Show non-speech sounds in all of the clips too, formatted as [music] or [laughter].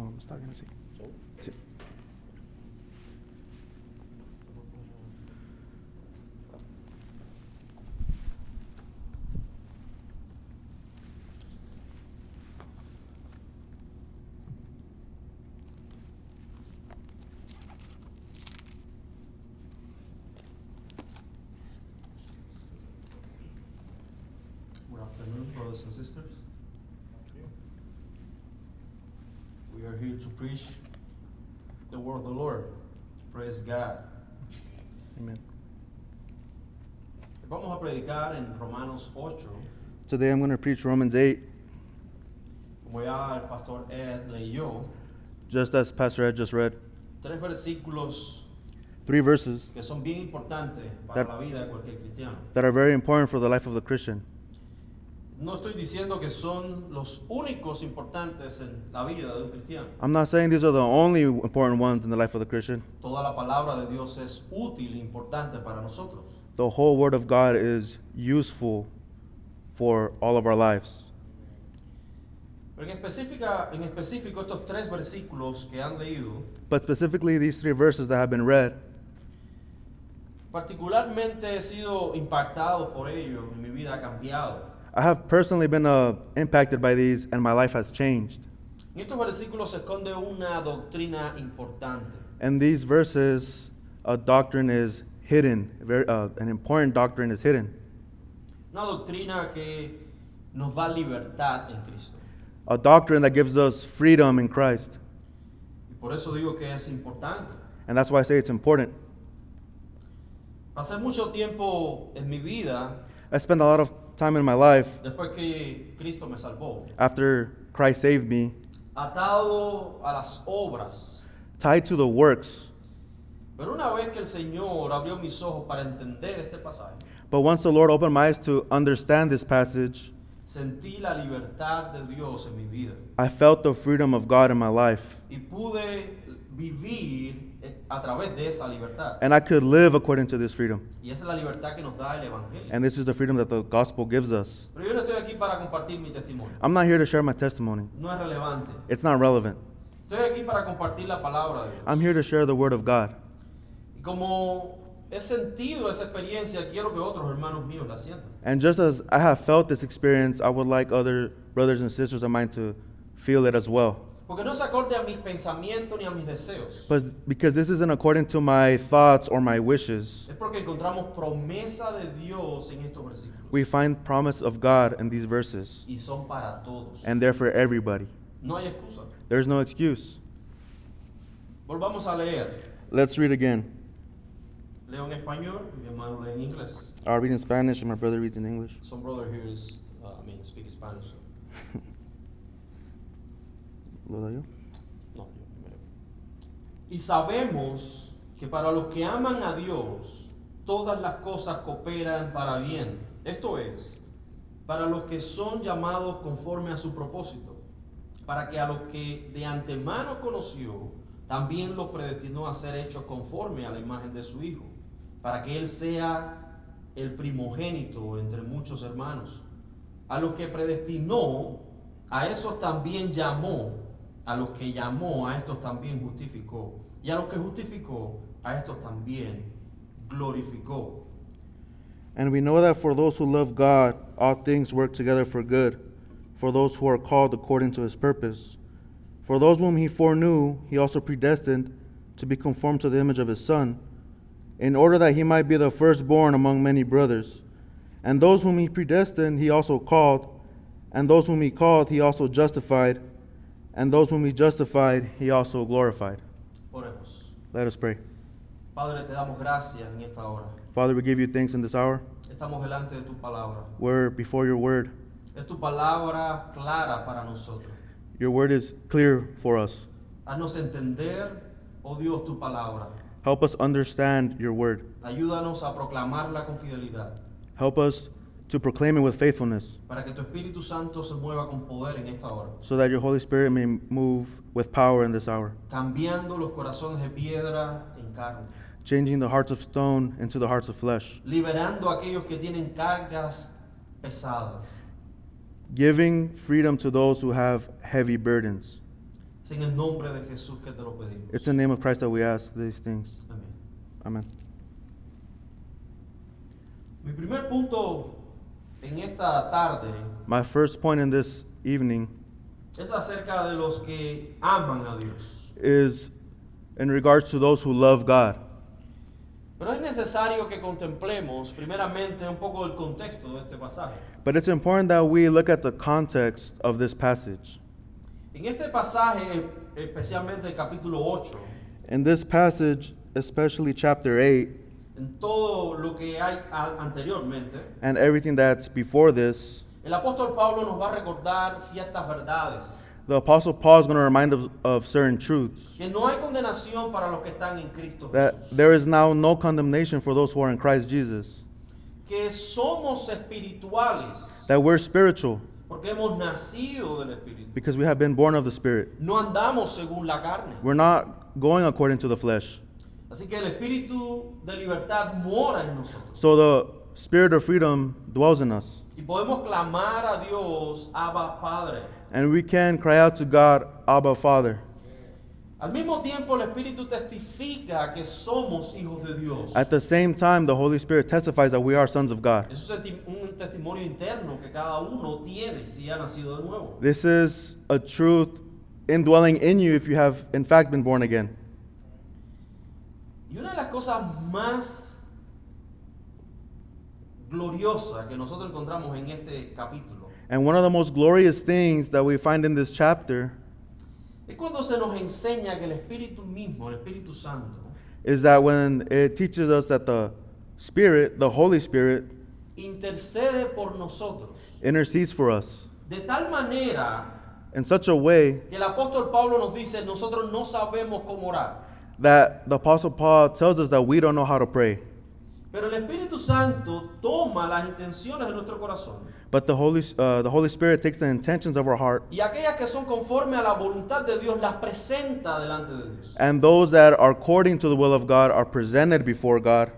um, está bien así. Sí. Good afternoon, brothers and sisters. We are here to preach the word of the Lord. Praise God. Amen. Vamos a predicar en Romanos 8, Today I'm going to preach Romans 8, como ya el pastor Ed leyó, just as Pastor Ed just read. tres versículos Three verses que son bien importantes para That- la vida de cualquier cristiano. that are very important for the life of the Christian. No estoy diciendo que son los únicos importantes en la vida de un cristiano. I'm not saying these are the only important ones in the life of the Christian. Toda la palabra de Dios es útil e importante para nosotros. The whole Word of God is useful for all of our lives. Pero en, específica, en específico estos tres versículos que han leído, But specifically, these three verses that have been read, particularmente he sido impactado por ellos y mi vida ha cambiado. I have personally been uh, impacted by these, and my life has changed. En estos versículos se esconde una doctrina importante. In these verses, a doctrine is hidden. Very, uh, an important doctrine is hidden. Una doctrina que nos da libertad en Cristo. A doctrine that gives us freedom in Christ. Y por eso digo que es importante. And that's why I say it's important. Pasé mucho tiempo en mi vida I spent a lot of time in my life después que Cristo me salvó, after Christ saved me, atado a las obras. tied to the works. Pero una vez que el Señor abrió mis ojos para entender este pasaje, But once the Lord opened my eyes to understand this passage, sentí la libertad de Dios en mi vida I felt the freedom of God in my life. y pude vivir Eh, a través de esa libertad. And I could live according to this freedom. Y esa es la libertad que nos da el Evangelio. And this is the freedom that the gospel gives us. Pero yo no estoy aquí para compartir mi testimonio. I'm not here to share my testimony, No es relevante. it's not relevant. Estoy aquí para compartir la palabra de Dios. I'm here to share the word of God. Y como he sentido esa experiencia, quiero que otros hermanos míos la sientan. And just as I have felt this experience, I would like other brothers and sisters of mine to feel it as well. Porque no se acorde a mis pensamientos ni a mis deseos. But because this isn't according to my thoughts or my wishes, Es porque encontramos promesa de Dios en estos versículos. we find promise of God in these verses. Y son para todos. And they're for everybody. No hay excusa. There's no excuse. Volvamos a leer. Let's read again. Leo en español, mi hermano lee en inglés. I'll read in Spanish and my brother reads in English. Some brother here is, uh, I mean, speak Spanish. [laughs] Y sabemos que para los que aman a Dios, todas las cosas cooperan para bien. Esto es, para los que son llamados conforme a su propósito, para que a los que de antemano conoció, también los predestinó a ser hechos conforme a la imagen de su Hijo, para que Él sea el primogénito entre muchos hermanos. A los que predestinó, a esos también llamó, a los que llamó, a estos también justificó, y a los que justificó, a estos también glorificó. And we know that for those who love God, all things work together for good, for those who are called according to his purpose. For those whom he foreknew, he also predestined to be conformed to the image of his Son, in order that he might be the firstborn among many brothers. And those whom he predestined, he also called, and those whom he called, he also justified, and those whom he justified, he also glorified. Oremos. Let us pray. Padre, te damos gracias en esta hora. Father, we give you thanks in this hour. Estamos delante de tu palabra. We're before your word. Es tu palabra clara para nosotros. Your word is clear for us. Haznos entender, oh Dios, tu palabra. Help us understand your word. Ayúdanos a proclamarla con fidelidad, Help us to proclaim it with faithfulness, para que tu Espíritu Santo se mueva con poder en esta hora, so that your Holy Spirit may move with power in this hour, cambiando los corazones de piedra en carne, changing the hearts of stone into the hearts of flesh, liberando a aquellos que tienen cargas pesadas, giving freedom to those who have heavy burdens, Es en el nombre de Jesús que te lo pedimos. It's in the name of Christ that we ask these things. Amén. Amen. Mi primer punto en esta tarde My first point in this evening es acerca de los que aman a Dios. is in regards to those who love God. Pero es necesario que contemplemos primeramente un poco el contexto de este pasaje. But it's important that we look at the context of this passage. En este pasaje, especialmente el capítulo 8, In this passage, especially chapter 8 en todo lo que hay anteriormente, and everything that's before this, el apóstol Pablo nos va a recordar ciertas verdades. the Apostle Paul is going to remind us of certain truths. Que no hay condenación para los que están en Cristo That there is now no condemnation for those who are in Christ Jesus. Que somos espirituales That we're spiritual porque hemos nacido del Espíritu. because we have been born of the Spirit. No andamos según la carne. We're not going according to the flesh. Así que el Espíritu de libertad mora en nosotros. So the Spirit of freedom dwells in us. Y podemos clamar a Dios, Abba Padre. And we can cry out to God, Abba, Father. Al mismo tiempo el Espíritu testifica que somos hijos de Dios. At the same time, the Holy Spirit testifies that we are sons of God. Eso es un testimonio interno que cada uno tiene si ha nacido de nuevo. This is a truth indwelling in you if you have, in fact, been born again. Y una de las cosas más gloriosas que nosotros encontramos en este capítulo And one of the most glorious things that we find in this chapter es cuando se nos enseña que el Espíritu mismo, el Espíritu Santo, is that when it teaches us that the Spirit, the Holy Spirit, intercede por nosotros intercedes for us de tal manera in such a way que el apóstol Pablo nos dice, nosotros no sabemos cómo orar. That the Apostle Paul tells us that we don't know how to pray. Pero el Espíritu Santo toma las intenciones de nuestro corazón But the Holy, uh, the Holy Spirit takes the intentions of our heart, y aquellas que son conforme a la voluntad de Dios las presenta delante de Dios. and those that are according to the will of God are presented before God.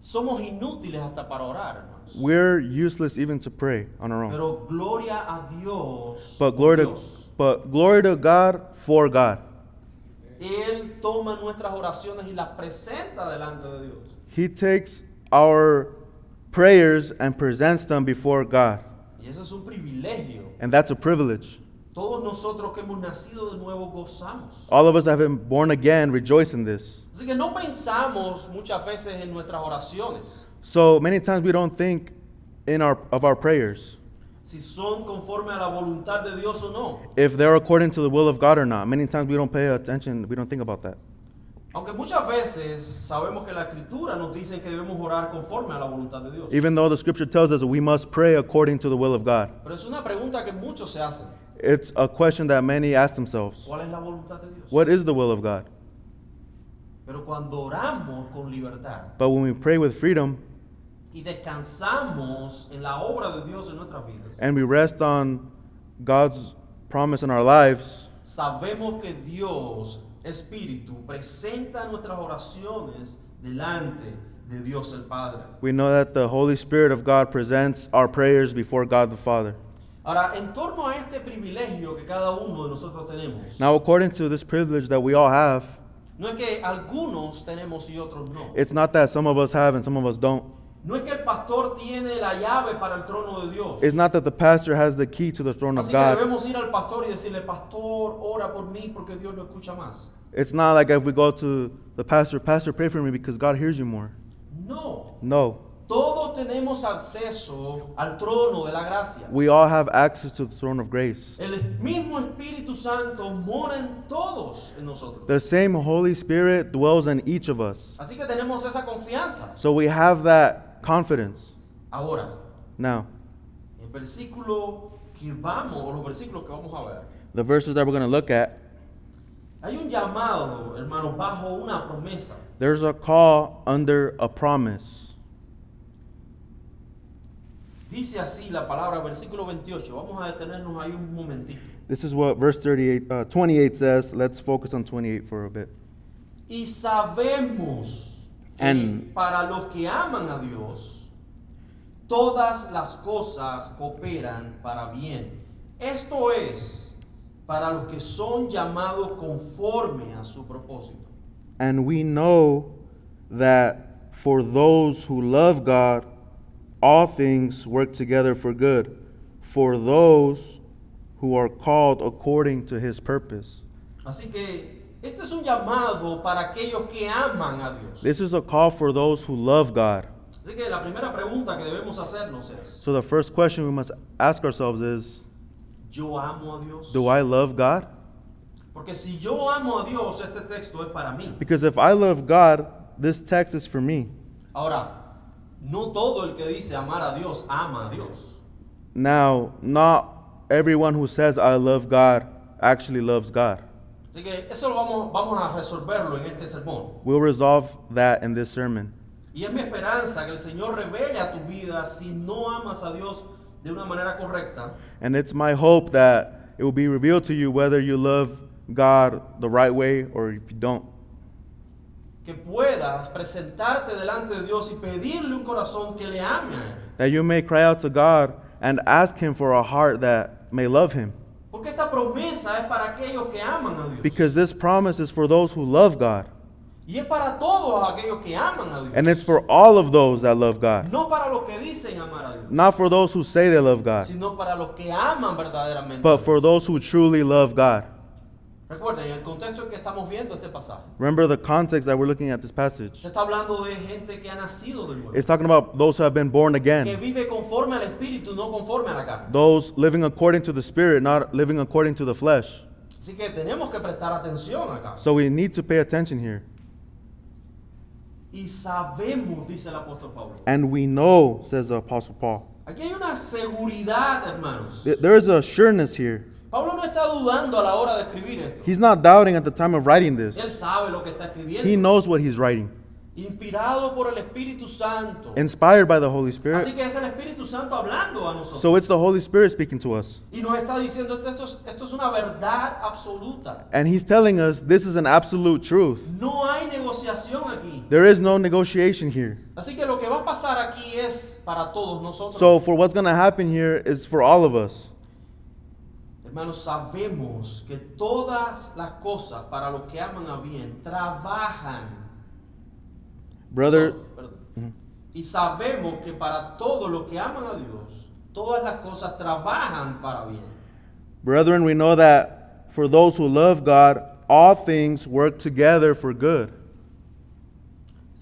Somos inútiles hasta para orar, hermanos. We're useless even to pray on our own. Pero gloria a Dios. But glory to, but glory to God for God. Él toma nuestras oraciones y las presenta delante de Dios. He takes our prayers and presents them before God. Y eso es un privilegio. And that's a privilege. Todos nosotros que hemos nacido de nuevo gozamos. All of us that have been born again rejoice in this. Así que no pensamos muchas veces en nuestras oraciones, So many times we don't think in our of our prayers si son conforme a la voluntad de Dios o no. if they're according to the will of God or not. Many times we don't pay attention, we don't think about that. Aunque muchas veces sabemos que la escritura nos dice que debemos orar conforme a la voluntad de Dios. Even though the scripture tells us we must pray according to the will of God. Pero es una pregunta que muchos se hacen. It's a question that many ask themselves. ¿Cuál es la voluntad de Dios? What is the will of God? Pero cuando oramos con libertad But when we pray with freedom y descansamos en la obra de Dios en nuestras vidas, and we rest on God's promise in our lives, sabemos que Dios, Espíritu, presenta nuestras oraciones delante de Dios el Padre. we know that the Holy Spirit of God presents our prayers before God the Father. Ahora, en torno a este privilegio que cada uno de nosotros tenemos, Now, according to this privilege that we all have, no es que algunos tenemos y otros no. it's not that some of us have and some of us don't. No es que el pastor tiene la llave para el trono de Dios. It's not that the pastor has the key to the throne of Así que God. debemos ir al pastor y decirle, pastor, ora por mí porque Dios lo escucha más. It's not like if we go to the pastor, Pastor, pray for me because God hears you more. No. No. Todos tenemos acceso al trono de la gracia. We all have access to the throne of grace. El mismo Espíritu Santo mora en todos en nosotros. The same Holy Spirit dwells in each of us. Así que tenemos esa confianza. So we have that confidence. Ahora, Now, el versículo que vamos, o los versículos que vamos a ver, the verses that we're going to look at, hay un llamado, hermano, bajo una promesa. there's a call under a promise. Dice así la palabra, versículo 28. Vamos a detenernos ahí un momentito. This is what verse 38, uh, 28 says. Let's focus on 28 for a bit. Y sabemos And- para los que aman a Dios, todas las cosas cooperan para bien. Esto es, para los que son llamados conforme a su propósito. And we know that for those who love God, all things work together for good, for those who are called according to his purpose. Así que este es un llamado para aquellos que aman a Dios. This is a call for those who love God. Así que la primera pregunta que debemos hacernos es, So the first question we must ask ourselves is ¿yo amo a Dios? Do I love God? Porque si yo amo a Dios, este texto es para mí. Because if I love God, this text is for me. Ahora, no todo el que dice amar a Dios ama a Dios. Now, not everyone who says I love God actually loves God. Así que eso lo vamos, vamos a resolverlo en este sermón. We'll resolve that in this sermon. Y es mi esperanza que el Señor revele a tu vida si no amas a Dios de una manera correcta, And it's my hope that it will be revealed to you whether you love God the right way or if you don't. que puedas presentarte delante de Dios y pedirle un corazón que le ame. That you may cry out to God and ask Him for a heart that may love Him. Porque esta promesa es para aquellos que aman a Dios. Because this promise is for those who love God. Y es para todos aquellos que aman a Dios. And it's for all of those that love God. No para los que dicen amar a Dios, Not for those who say they love God, sino para los que aman verdaderamente. but for those who truly love God. Recuerden, el contexto que estamos viendo este pasaje, Remember the context that we're looking at this passage. se está hablando de gente que ha nacido de nuevo, It's talking about those who have been born que again, vive conforme al Espíritu, no conforme a la carne. those living according to the Spirit, not living according to the flesh. Así que tenemos que prestar atención acá. So we need to pay attention here. Y sabemos, dice el apóstol Pablo. And we know, says the Apostle Paul. Aquí hay una seguridad, hermanos. There is a sureness here. Pablo no está dudando a la hora de escribir esto. He's not doubting at the time of writing this. Él sabe lo que está escribiendo. He knows what he's writing. Inspirado por el Espíritu Santo. Inspired by the Holy Así Spirit. que es el Espíritu Santo hablando a nosotros. So it's the Holy Spirit speaking to us. y nos está diciendo esto, esto, es, esto es una verdad absoluta. And he's telling us this is an absolute truth. No hay negociación aquí. There is no negotiation here. Así que lo que va a pasar aquí es para todos nosotros. So for what's going to happen here is for all of us. Hermanos, sabemos que todas las cosas para los que aman a bien trabajan. Brother, No. Y sabemos que para todos los que aman a Dios, todas las cosas trabajan para bien. brethren, we know that for those who love God, all things work together for good.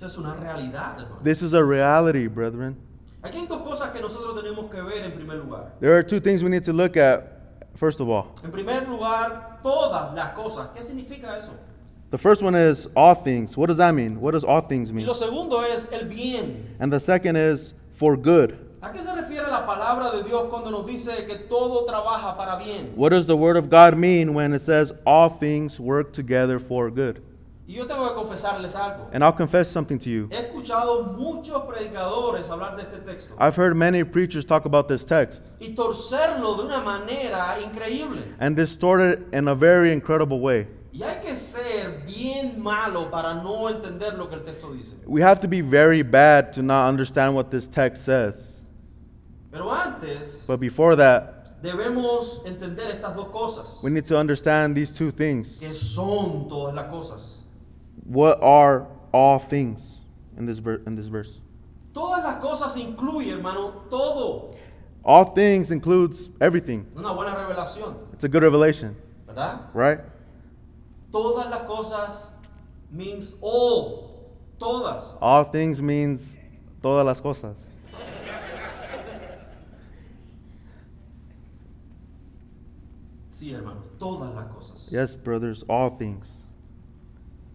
Es una realidad, hermano. This is a reality, brethren. Aquí hay dos cosas que nosotros tenemos que ver en primer lugar. There are two things we need to look at, first of all. En primer lugar, todas las cosas. ¿Qué significa eso? The first one is all things. What does that mean? What does all things Y mean? lo segundo es el bien. And the second is for good. ¿A qué se refiere la palabra de Dios cuando nos dice que todo trabaja para bien? What does the word of God mean when it says all things work together for good? Y yo tengo que confesarles algo. And I'll confess something to you. He escuchado muchos predicadores hablar de este texto I've heard many preachers talk about this text y torcerlo de una manera increíble. and distort it in a very incredible way. Y hay que ser bien malo para no entender lo que el texto dice. We have to be very bad to not understand what this text says. Pero antes But before that, debemos entender estas dos cosas. we need to understand these two things. que son todas las cosas. What are all things in this, ver- in this verse? Todas las cosas incluye, hermano, todo. All things includes everything. Una buena revelación, It's a good revelation, ¿verdad? right? Todas las cosas means all. Todas. All things means todas las cosas. Sí, hermano, todas las cosas. Yes, brothers, all things.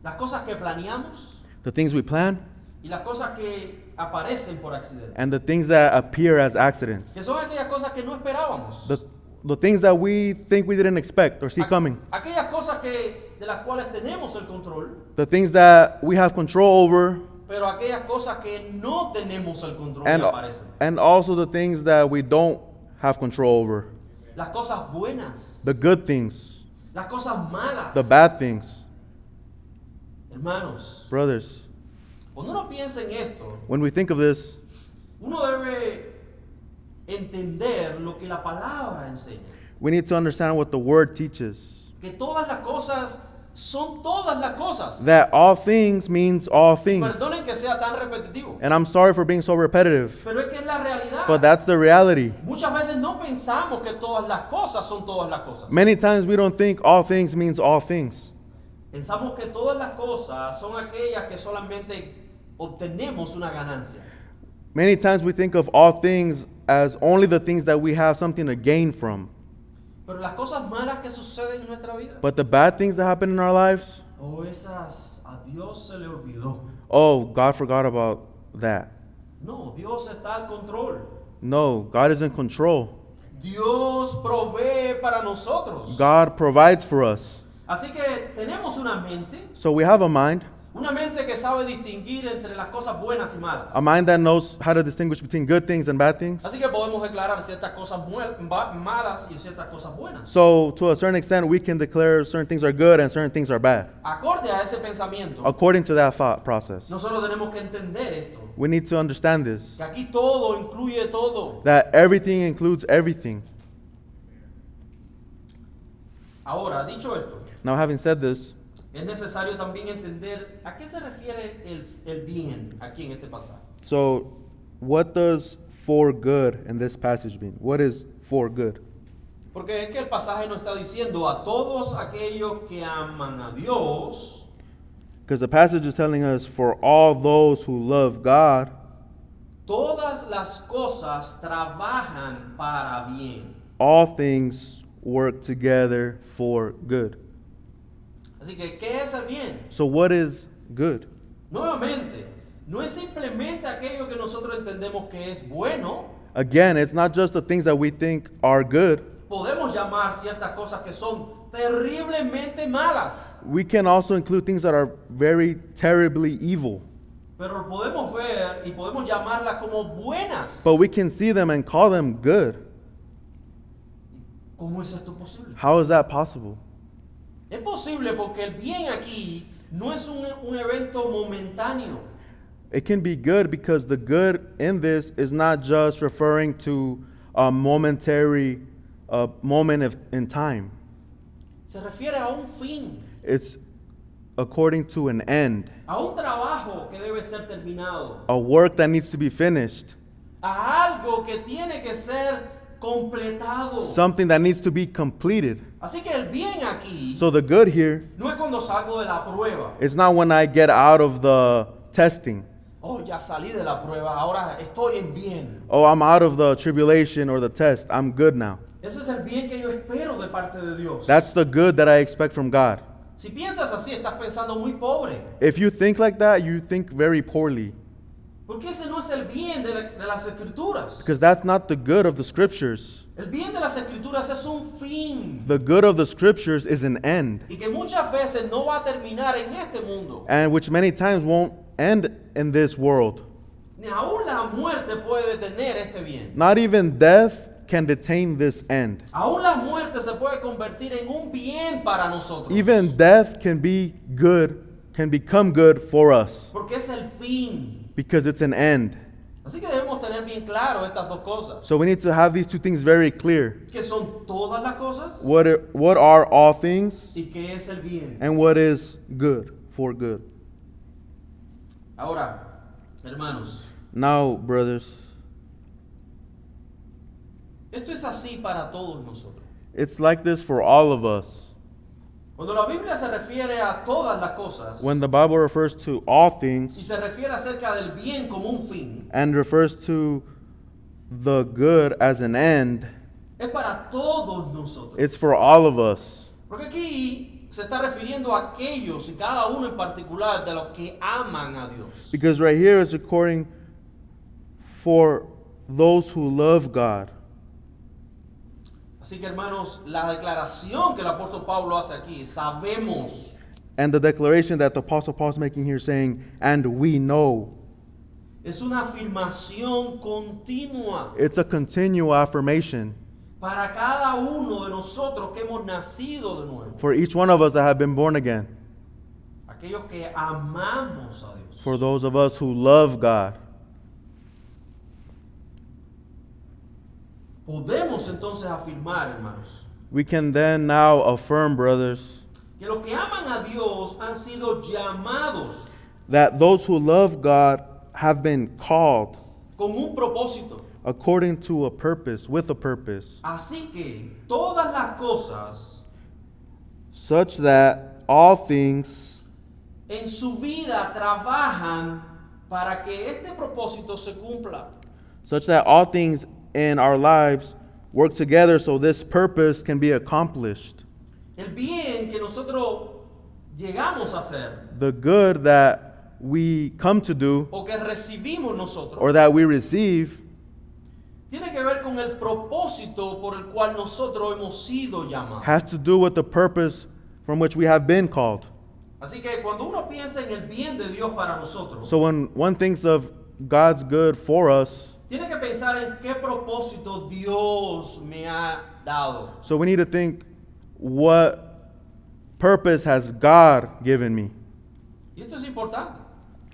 Las cosas que planeamos The things we plan y las cosas que aparecen por accidente. and the things that appear as accidents. Que son aquellas cosas que no esperábamos. The, the things that we think we didn't expect or see Aqu- coming. Aquellas cosas que, de las cuales tenemos el control, The things that we have control over pero aquellas cosas que no tenemos el control and, aparecen. and also the things that we don't have control over. Las cosas buenas, The good things, las cosas malas. the bad things. Hermanos, Brothers, cuando uno piensa en esto, when we think of this, uno debe entender lo que la palabra enseña. We need to understand what the word teaches. Que todas las cosas son todas las cosas. That all things means all things. Perdonen que sea tan repetitivo, And I'm sorry for being so repetitive, pero es que es la realidad. but that's the reality. Muchas veces no pensamos que todas las cosas son todas las cosas. Many times we don't think all things means all things. Pensamos que todas las cosas son aquellas que solamente obtenemos una ganancia. Many times we think of all things as only the things that we have something to gain from. Pero las cosas malas que suceden en nuestra vida, But the bad things that happen in our lives, o esas a Dios se le olvidó. oh, God forgot about that. No, Dios está al control. No, God is in control. Dios provee para nosotros. God provides for us. Así que tenemos una mente, So we have a mind, una mente que sabe distinguir entre las cosas buenas y malas. a mind that knows how to distinguish between good things and bad things. Así que podemos declarar ciertas cosas malas y ciertas cosas buenas. So to a certain extent, we can declare certain things are good and certain things are bad, Acorde a ese pensamiento, according to that thought process. nosotros tenemos que entender esto, We need to understand this, que aquí todo incluye todo. that everything includes everything. Ahora, dicho esto, Now, having said this, es necesario también entender a qué se refiere el, el bien aquí en este pasaje. so what does for good in this passage mean? What is for good? Porque es que el pasaje nos está diciendo a todos aquellos que aman a Dios, Because the passage is telling us, for all those who love God, todas las cosas trabajan para bien. all things work together for good. Así que, ¿qué es el bien? So, what is good? Nuevamente, no es simplemente aquello que nosotros entendemos que es bueno. Again, it's not just the things that we think are good. Podemos llamar ciertas cosas que son terriblemente malas, We can also include things that are very terribly evil. pero podemos ver y podemos llamarlas como buenas. But we can see them and call them good. ¿Cómo es esto posible? How is that possible? Es posible porque el bien aquí no es un, un evento momentáneo. It can be good because the good in this is not just referring to a momentary uh, moment of, in time. Se refiere a un fin, It's according to an end, a un trabajo que debe ser terminado, a work that needs to be finished, a algo que tiene que ser completado. something that needs to be completed. Así que el bien aquí So the good here no es cuando salgo de la prueba. is not when I get out of the testing. Oh, ya salí de la prueba, ahora estoy en bien. Oh, I'm out of the tribulation or the test. I'm good now. Ese es el bien que yo espero de parte de Dios. That's the good that I expect from God. si piensas así, estás pensando muy pobre. If you think like that, you think very poorly Porque ese no es el bien de, la- de las escrituras. because that's not the good of the scriptures. El bien de las escrituras es un fin. The good of the scriptures is an end, Y que muchas veces no va a terminar en este mundo. and which many times won't end in this world. Ni aún la muerte puede detener este bien. Not even death can detain this end. Aún la muerte se puede convertir en un bien para nosotros. Even death can be good, can become good for us Porque es el fin. because it's an end. Así que debemos tener bien claro estas dos cosas. So we need to have these two things very clear. Que son todas las cosas What are, what are all things y que es el bien. and what is good for good? Ahora, hermanos, Now, brothers, esto es así para todos nosotros. it's like this for all of us. Cuando la Biblia se refiere a todas las cosas When the Bible refers to all y things se refiere acerca del bien como un fin, and refers to the good as an end, es para todos nosotros. it's for all of us. Porque aquí se está refiriendo a aquellos y cada uno en particular de los que aman a Dios. Because right here is according for those who love God. Así que hermanos, la declaración que el apóstol Pablo hace aquí, sabemos, And the declaration that the Apostle Paul is making here saying, and we know, es una afirmación continua it's a continual affirmation para cada uno de nosotros que hemos nacido de nuevo. for each one of us that have been born again, Aquellos que amamos a Dios. for those of us who love God. Podemos entonces afirmar, hermanos, We can then now affirm, brothers, que los que aman a Dios han sido llamados that those who love God have been called con un propósito. according to a purpose, with a purpose, Así que todas las cosas such that all things en su vida trabajan para que este propósito se cumpla. such that all things in our lives work together so this purpose can be accomplished. El bien que nosotros llegamos a hacer The good that we come to do o que recibimos nosotros or that we receive tiene que ver con el propósito por el cual nosotros hemos sido llamados. has to do with the purpose from which we have been called. Así que cuando uno piensa en el bien de Dios para nosotros, So when one thinks of God's good for us, tiene que pensar en qué propósito Dios me ha dado. so we need to think what purpose has God given me? Y esto es importante,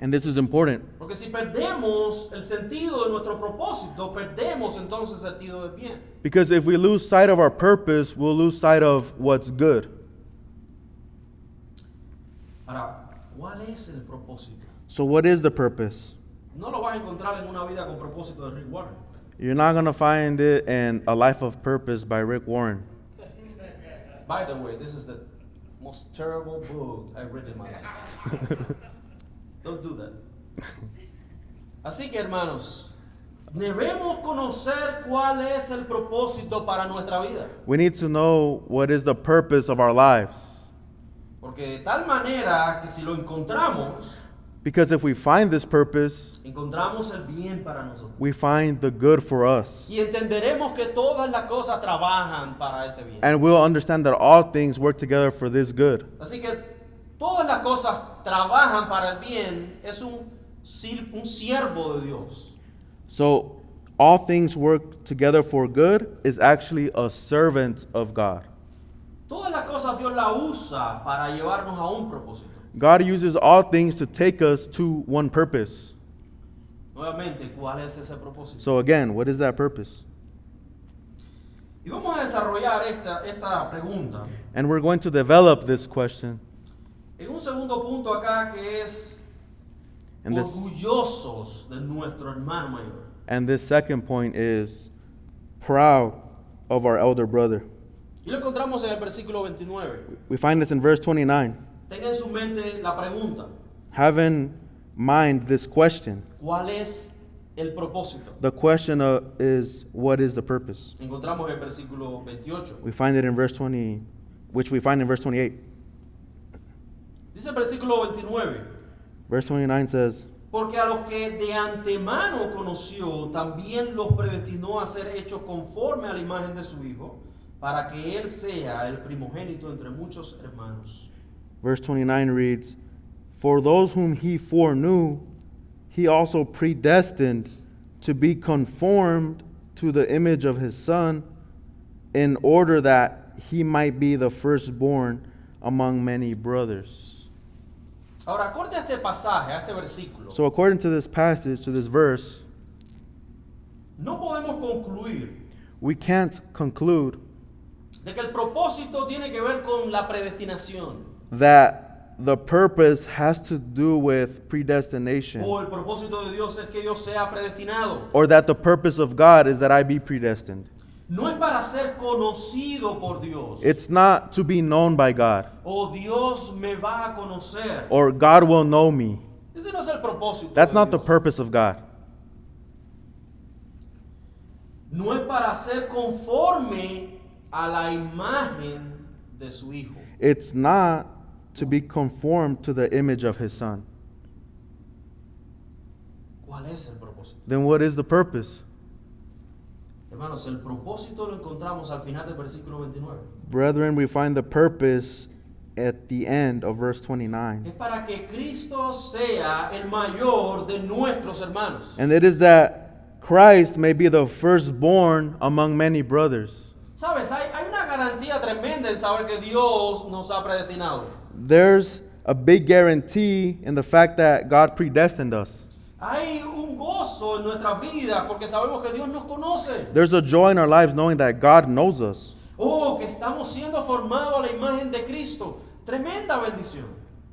And this is important porque si perdemos el sentido de nuestro propósito, perdemos entonces el sentido del bien. because if we lose sight of our purpose, we'll lose sight of what's good. Ahora, ¿cuál es el propósito? So what is the purpose? No lo vas a encontrar en una vida con propósito de Rick Warren. You're not going to find it in A Life of Purpose by Rick Warren. By the way, this is the most terrible book I've read in my life. [laughs] Don't do that. Así que hermanos, debemos conocer cuál es el propósito para nuestra vida. We need to know what is the purpose of our lives. Porque de tal manera que si lo encontramos, Because if we find this purpose, encontramos el bien para nosotros. we find the good for us. Y entenderemos que todas las cosas trabajan para ese bien. And we'll understand that all things work together for this good. Así que todas las cosas trabajan para el bien. Es un, un siervo de Dios. So, all things work together for good is actually a servant of God. Todas las cosas Dios las usa para llevarnos a un propósito. God uses all things to take us to one purpose. Nuevamente, ¿cuál es ese propósito? So, again, what is that purpose? Y vamos a desarrollar esta, esta pregunta And we're going to develop this question. en un segundo punto acá que es And this, orgullosos de nuestro hermano mayor. and this second point is proud of our elder brother. Y lo encontramos en el versículo 29. We find this in verse 29. Tenga en su mente la pregunta, Have in mind this question. ¿cuál es el propósito? The question uh, is, what is the purpose? Encontramos el versículo 28. We find it in verse 20, which we find in verse 28. Dice el versículo 29. Verse 29 says, Porque a los que de antemano conoció, también los predestinó a ser hechos conforme a la imagen de su Hijo, para que Él sea el primogénito entre muchos hermanos. Verse 29 reads, For those whom he foreknew, he also predestined to be conformed to the image of his Son, in order that he might be the firstborn among many brothers. Ahora, acorde a este pasaje, a este versículo, So, according to this passage, to this verse, no podemos concluir we can't conclude de que el propósito tiene que ver con la predestinación that the purpose has to do with predestination o el propósito de Dios es que yo sea predestinado. or that the purpose of God is that I be predestined. No es para ser conocido por Dios. It's not to be known by God O Dios me va a conocer. or God will know me. Ese no es el propósito. That's not the purpose of God. No es para ser conforme a la imagen de su Hijo. It's not to be conformed to the image of his son. ¿Cuál es el propósito? Then what is the purpose? Hermanos, el propósito lo encontramos al final del versículo 29. Brethren, we find the purpose at the end of verse 29. Es para que Cristo sea el mayor de nuestros hermanos. And it is that Christ may be the firstborn among many brothers. Sabes, hay, hay una garantía tremenda en saber que Dios nos ha predestinado. There's a big guarantee in the fact that God predestined us. Hay un gozo en nuestra vida porque sabemos que Dios nos conoce. There's a joy in our lives knowing that God knows us. Oh, que estamos siendo formados a la imagen de Cristo. Tremenda bendición.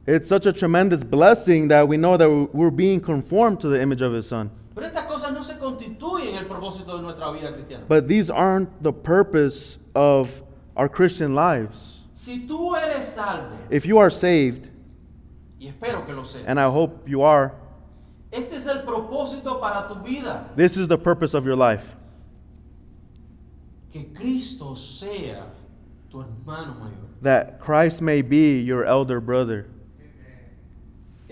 It's such a tremendous blessing that we know that we're being conformed to the image of His Son. Pero estas cosas no se constituyen el propósito de nuestra vida cristiana. But these aren't the purpose of our Christian lives. Si tú eres salvo, If you are saved, y espero que lo seas, and I hope you are, este es el propósito para tu vida. this is the purpose of your life Que Cristo sea tu hermano mayor. that Christ may be your elder brother.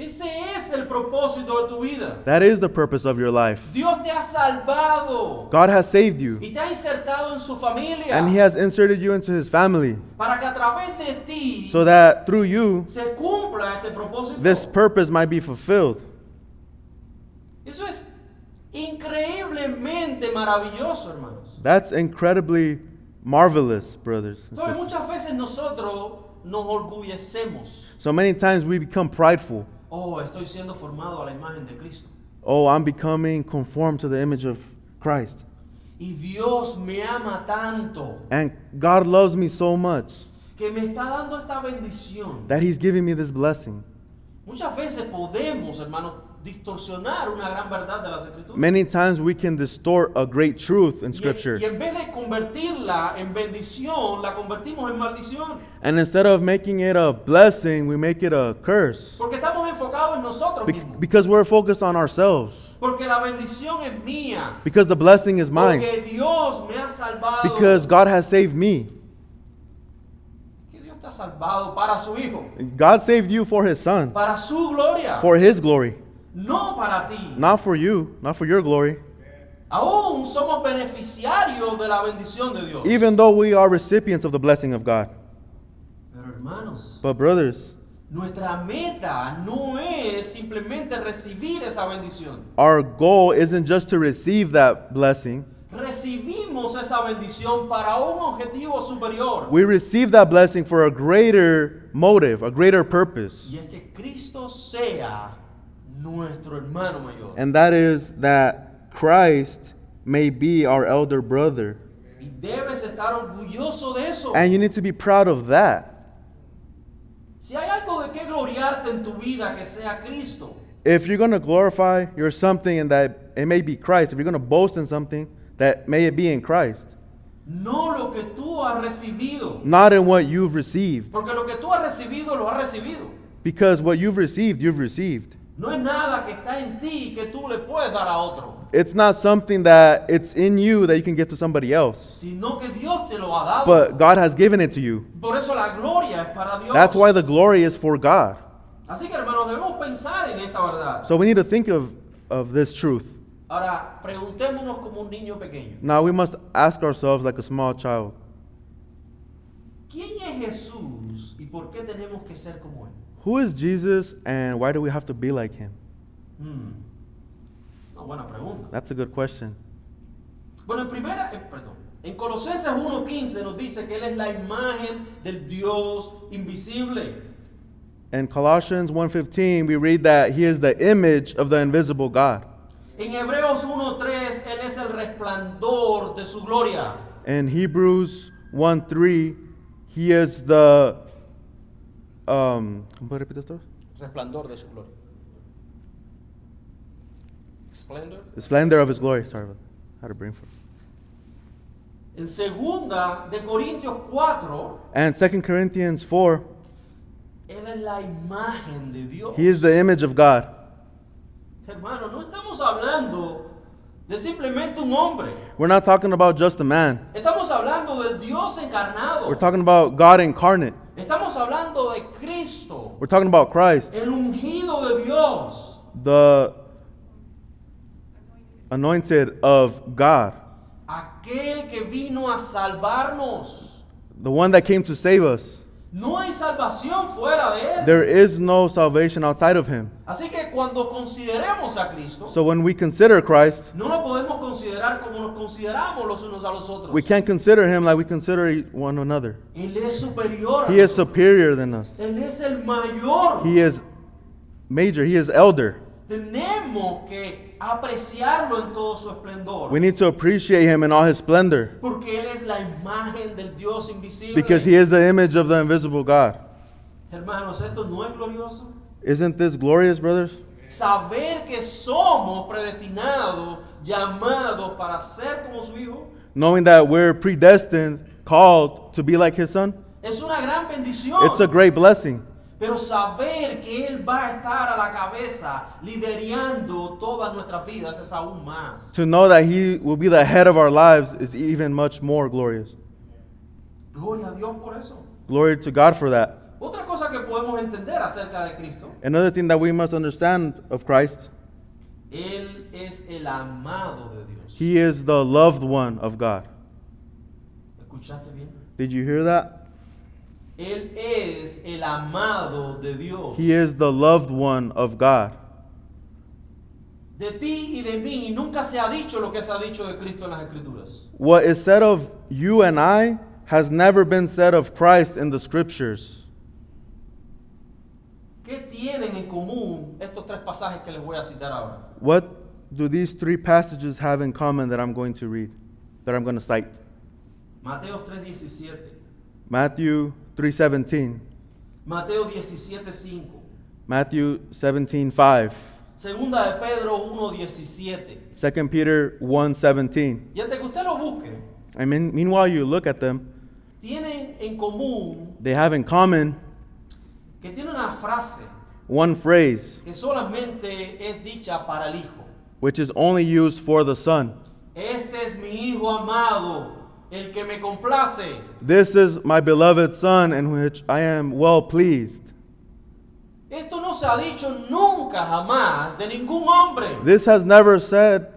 Ese es el propósito de tu vida. That is the purpose of your life. Dios te ha salvado God has saved you, y te ha insertado en su familia and He has inserted you into His family para que a través de ti so that through you, se cumpla este propósito. this purpose might be fulfilled. Eso es increíblemente maravilloso, hermanos. That's incredibly marvelous, brothers. and sisters. muchas veces nosotros nos orgullecemos. So many times we become prideful. Oh, estoy siendo formado a la imagen de Cristo. Oh, I'm becoming conformed to the image of Christ. Y Dios me ama tanto And God loves me so much que me está dando esta bendición. that He's giving me this blessing. Muchas veces podemos, hermanos, distorsionar una gran verdad de las escrituras. Many times we can distort a great truth in Scripture. y en vez de convertirla en bendición, la convertimos en maldición. And instead of making it a blessing, we make it a curse. Porque estamos enfocados en nosotros Be- mismos. because we're focused on ourselves. Porque la bendición es mía. Because the blessing is mine. Porque Dios me ha salvado. Because God has saved me. que Dios te ha salvado para su Hijo. God saved you for His Son, Para su gloria. for His glory. No para ti. Not for you, not for your glory. Aún somos beneficiarios de la bendición de Dios. Even though we are recipients of the blessing of God. Pero hermanos, But, brothers, nuestra meta no es simplemente recibir esa bendición. our goal isn't just to receive that blessing, Recibimos esa bendición para un objetivo superior. we receive that blessing for a greater motive, a greater purpose. Y es que Cristo sea nuestro hermano mayor. And that is that Christ may be our elder brother. Y debes estar orgulloso de eso. And you need to be proud of that. Si hay algo de qué gloriarte en tu vida que sea Cristo, If you're going to glorify your something and that it may be Christ, if you're going to boast in something, that may it be in Christ, no lo que tú has recibido. not in what you've received. Porque lo que tú has recibido, lo has recibido. Because what you've received, you've received. No es nada que está en ti que tú le puedes dar a otro, It's not something that it's in you that you can give to somebody else. sino que Dios te lo ha dado. But God has given it to you. Por eso la gloria es para Dios. That's why the glory is for God. Así que hermanos, debemos pensar en esta verdad. So we need to think of, of this truth. Ahora, preguntémonos como un niño pequeño. Now we must ask ourselves like a small child ¿Quién es Jesús y por qué tenemos que ser como Él? Who is Jesus and why do we have to be like him? Hmm, Una buena pregunta. That's a good question. Bueno, en primera, eh, perdón, en Colosenses 1.15 nos dice que Él es la imagen del Dios invisible. In Colossians 1:15 we read that he is the image of the invisible God. En Hebreos 1.3 Él es el resplandor de su gloria. In Hebrews 1:3 he is the um ¿cómo puede repetir esto? Resplandor de su gloria. Splendor. The splendor of his glory. Sorry, about- I had a brain fart. En segunda de Corintios 4, And 2 Corinthians 4, Él es la imagen de Dios. he is the image of God. Hermano, no estamos hablando de simplemente un hombre. We're not talking about just a man. Estamos hablando del Dios encarnado. We're talking about God incarnate. Estamos hablando de Cristo, We're talking about Christ, el ungido de Dios. the anointed of God, Aquel que vino a salvarnos. the one that came to save us. No hay salvación fuera de Él. There is no salvation outside of him. Así que cuando consideremos a Cristo, So when we consider Christ, no lo podemos considerar como nos consideramos los unos a los otros. we can't consider him like we consider one another. Él es superior. a He is nosotros. superior than us. Él es el mayor. He is major. He is elder. Tenemos que apreciarlo en todo su esplendor. We need to appreciate him in all his splendor Porque Él es la imagen del Dios invisible. because he is the image of the invisible God. Hermanos, esto no es glorioso. Isn't this glorious, brothers? Saber que somos predestinados, llamados para ser como su Hijo, Knowing that we're predestined, called to be like his son, es una gran bendición. it's a great blessing. Pero saber que Él va a estar a la cabeza, liderando todas nuestras vidas, es aún más. To know that he will be the head of our lives is even much more glorious. Gloria a Dios por eso. Glory to God for that. Otra cosa que podemos entender acerca de Cristo, Another thing that we must understand of Christ, Él es el amado de Dios. he is the loved one of God. ¿Escuchaste bien? Did you hear that? Él es el amado de Dios. He is the loved one of God. De ti y de mí nunca se ha dicho lo que se ha dicho de Cristo en las Escrituras. What is said of you and I has never been said of Christ in the scriptures. ¿Qué tienen en común estos tres pasajes que les voy a citar ahora? What do these three passages have in common that I'm going to read, that I'm going to cite? Mateo 3:17, Matthew 3:17, Mateo 17:5, Matthew 17:5, Segunda de Pedro 1:17. 2 Peter 1:17. Y antes que usted lo busque, I mean, meanwhile you look at them, tienen en común they have in common que tiene una frase one phrase que solamente es dicha para el Hijo. which is only used for the Son. Este es mi Hijo amado, el que me complace. This is my beloved Son in which I am well pleased. Esto no se ha dicho nunca jamás de ningún hombre. This has never said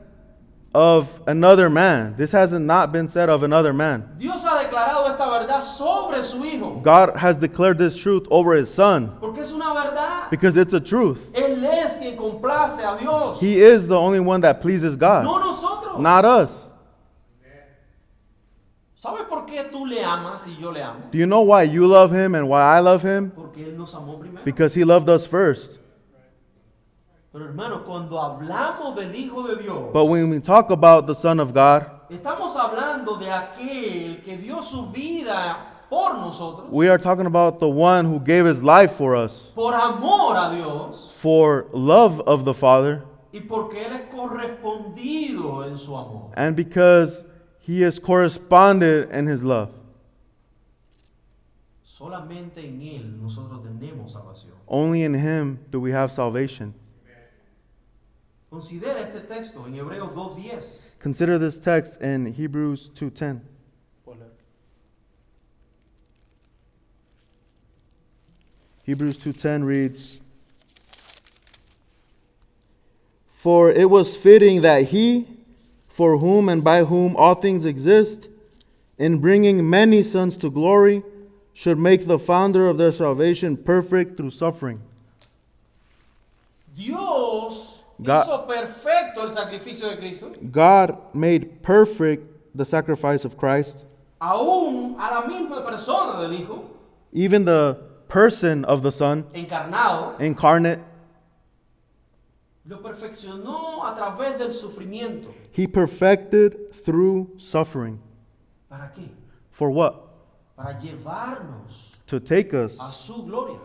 of another man. This hasn't not been said of another man. Dios ha declarado esta verdad sobre su Hijo. God has declared this truth over his son Porque es una verdad. because it's a truth. Él es quien complace a Dios. He is the only one that pleases no God, nosotros. not us. ¿Sabes por qué tú le amas y yo le amo? Do you know why you love him and why I love him? Porque Él nos amó primero. Because he loved us first. Pero hermano, cuando hablamos del Hijo de Dios, But when we talk about the Son of God, estamos hablando de aquel que dio su vida por nosotros, we are talking about the one who gave his life for us, por amor a Dios for love of the Father, y porque Él es correspondido en su amor. and because he has corresponded in his love. Solamente en Él nosotros tenemos salvación. Only in him do we have salvation. Considera este texto en Hebreos 2.10. Consider this text in Hebrews 2:10. Hebrews 2:10 reads For it was fitting that he for whom and by whom all things exist in bringing many sons to glory should make the founder of their salvation perfect through suffering. Dios God- hizo perfecto el sacrificio de Cristo, God made perfect the sacrifice of Christ, aún a la misma persona del Hijo, even the person of the Son encarnado, incarnate lo perfeccionó a través del sufrimiento. He perfected through suffering. ¿Para qué? For what? Para llevarnos To take us a su gloria.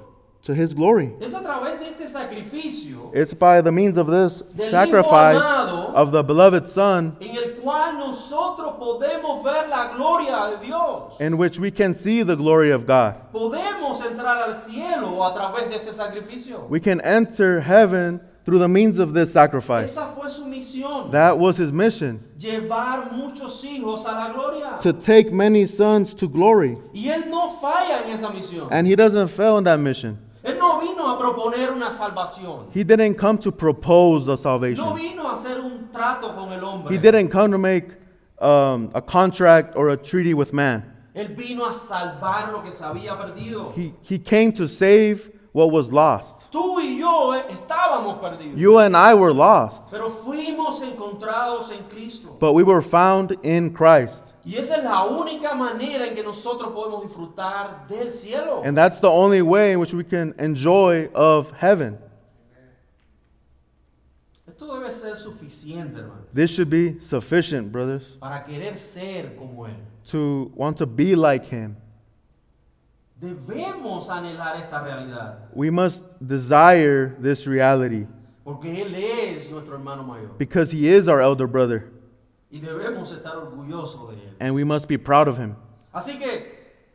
to His glory. Es a través de este sacrificio It's by the means of this Del sacrifice amado. of the beloved Son en el cual nosotros podemos ver la gloria de Dios. in which we can see the glory of God. Podemos entrar al cielo a través de este sacrificio. We can enter heaven through the means of this sacrifice. Esa fue su misión. That was His mission Llevar muchos hijos a la gloria. to take many sons to glory. Y Él no falla en esa misión. And He doesn't fail in that mission. Él no vino a proponer una salvación. He didn't come to propose the No salvation, vino a hacer un trato con el hombre. He didn't come to make um, a contract or a treaty with man. Él vino a salvar lo que se había perdido. He, he came to save what was lost. Tú y yo eh, estábamos perdidos. You and I were lost, Pero fuimos encontrados en Cristo. but we were found in Christ. Y esa es la única manera en que nosotros podemos disfrutar del cielo. And that's the only way in which we can enjoy of heaven. Esto Esto debe ser suficiente, hermano, This should be sufficient, brothers, para querer ser como Él. to want to be like Him. Debemos anhelar esta realidad, We must desire this reality porque Él es nuestro hermano mayor. because He is our elder brother, Y debemos estar orgullosos de Él. and we must be proud of Him. Así que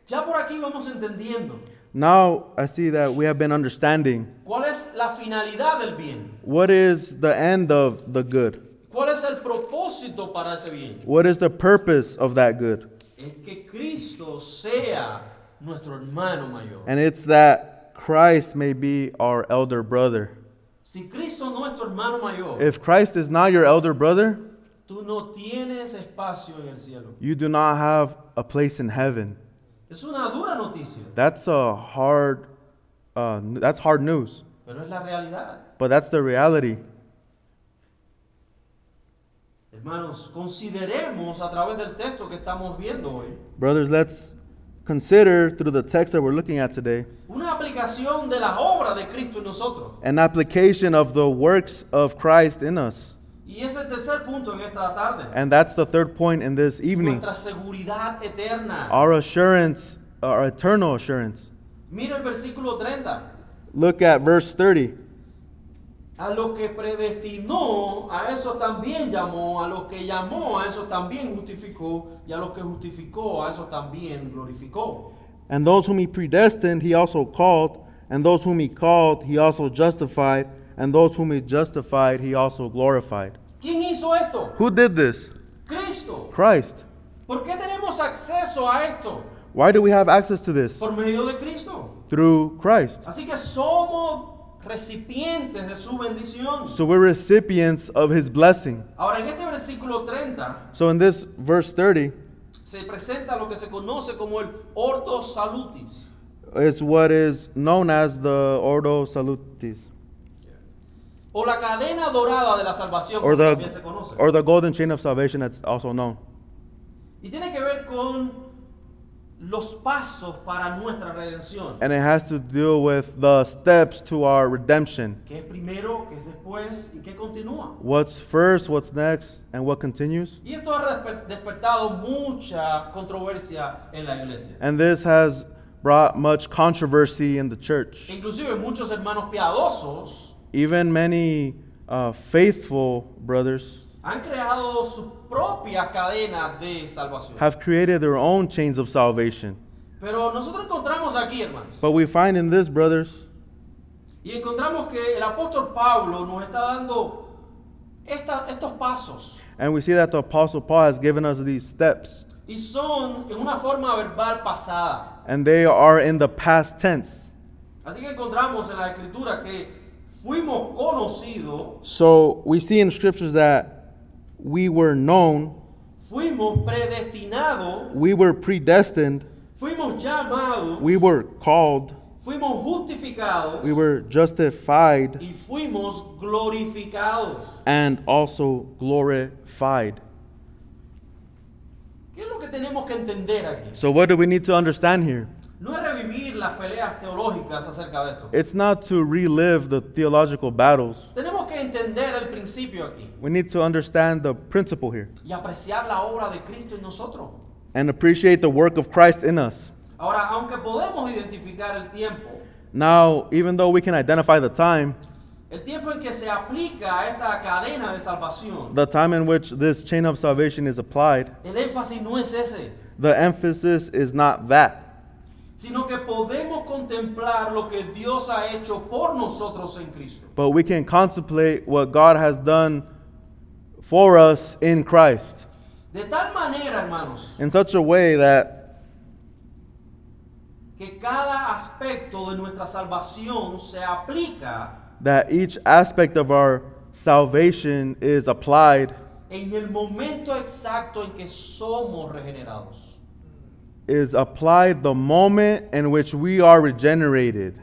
ya por aquí vamos entendiendo Now I see that we have been understanding cuál es la finalidad del bien, what is the end of the good, cuál es el propósito para ese bien. what is the purpose of that good. Es que Cristo sea nuestro hermano mayor. And it's that Christ may be our elder brother. Si Cristo no es tu hermano mayor, If Christ is not your elder brother, tú no tienes espacio en el cielo. you do not have a place in heaven. Es una dura noticia, That's a hard uh, n- that's hard news, pero es la realidad. but that's the reality. Hermanos, consideremos a través del texto que estamos viendo hoy Brothers, let's consider through the text that we're looking at today una aplicación de la obra de Cristo en nosotros. an application of the works of Christ in us. Y ese es el tercer punto en esta tarde. And that's the third point in this evening. Nuestra seguridad eterna. Our assurance, our eternal assurance. Mira el versículo 30. Look at verse 30. A los que predestinó, a esos también llamó, a los que llamó, a esos también justificó, y a los que justificó, a esos también glorificó. And those whom he predestined, he also called. And those whom he called, he also justified. And those whom he justified, he also glorified. ¿Quién hizo esto? Who did this? Cristo. Christ. ¿Por qué tenemos acceso a esto? Why do we have access to this? Por medio de Cristo. Through Christ. Así que somos recipientes de su bendición. So we're recipients of his blessing. Ahora, en este versículo 30 So in this verse 30 se presenta lo que se conoce como el ordo salutis. is what is known as the Ordo Salutis, O la cadena dorada de la salvación, or como the, también se conoce. or the golden chain of salvation that's also known. Y tiene que ver con los pasos para nuestra redención. And it has to deal with the steps to our redemption. ¿Qué es primero, qué es después y qué continúa? What's first, what's next, and what continues. Y esto ha desper- despertado mucha controversia en la iglesia. And this has brought much controversy in the church. Inclusive muchos hermanos piadosos Even many uh, faithful brothers han creado sus propias cadenas de salvación. have created their own chains of salvation. Pero nosotros encontramos aquí, hermanos, But we find in this, brothers, y encontramos que el apóstol Pablo nos está dando esta- estos pasos. and we see that the Apostle Paul has given us these steps, Y son en una forma verbal pasada. and they are in the past tense. Así que encontramos en la escritura que fuimos conocidos, So we see in scriptures that we were known, fuimos predestinados, we were predestined, fuimos llamados, we were called, fuimos justificados we were justified, y fuimos glorificados. and also glorified. ¿Qué es lo que tenemos que entender aquí? So, what do we need to understand here? No es revivir las peleas teológicas acerca de esto. It's not to relive the theological battles. Tenemos que entender el principio aquí We need to understand the principle here y apreciar la obra de Cristo en nosotros. and appreciate the work of Christ in us. Ahora, aunque podemos identificar el tiempo, Now, even though we can identify the time, el tiempo en que se aplica esta cadena de salvación, the time in which this chain of salvation is applied, el énfasis no es ese, the emphasis is not that, sino que podemos contemplar lo que Dios ha hecho por nosotros en Cristo. but we can contemplate what God has done for us in Christ De tal manera, hermanos, in such a way that que cada aspecto de nuestra salvación se aplica that each aspect of our salvation is applied en el momento exacto en que somos regenerados. Is applied the moment in which we are regenerated.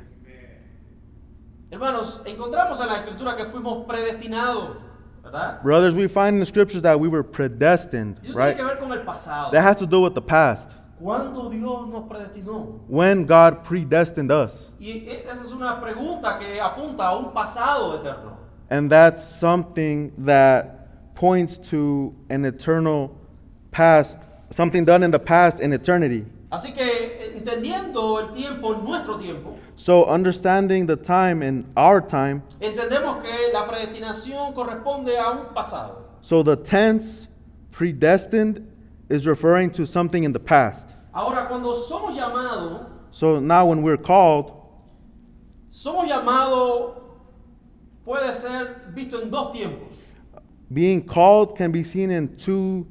Hermanos, encontramos en la escritura que fuimos predestinados, ¿verdad? Brothers, we find in the scriptures that we were predestined, eso right? tiene que ver con el pasado. That has to do with the past. ¿Cuándo Dios nos predestinó? When God predestined us. Y esa es una pregunta que apunta a un pasado eterno. And that's something that points to an eternal past, something done in the past in eternity. Así que entendiendo el tiempo, nuestro tiempo, So, understanding the time in our time, entendemos que la predestinación corresponde a un pasado. so the tense predestined is referring to something in the past. Ahora, cuando somos llamados, So, now when we're called, somos llamados, puede ser visto en dos tiempos. being called can be seen in two,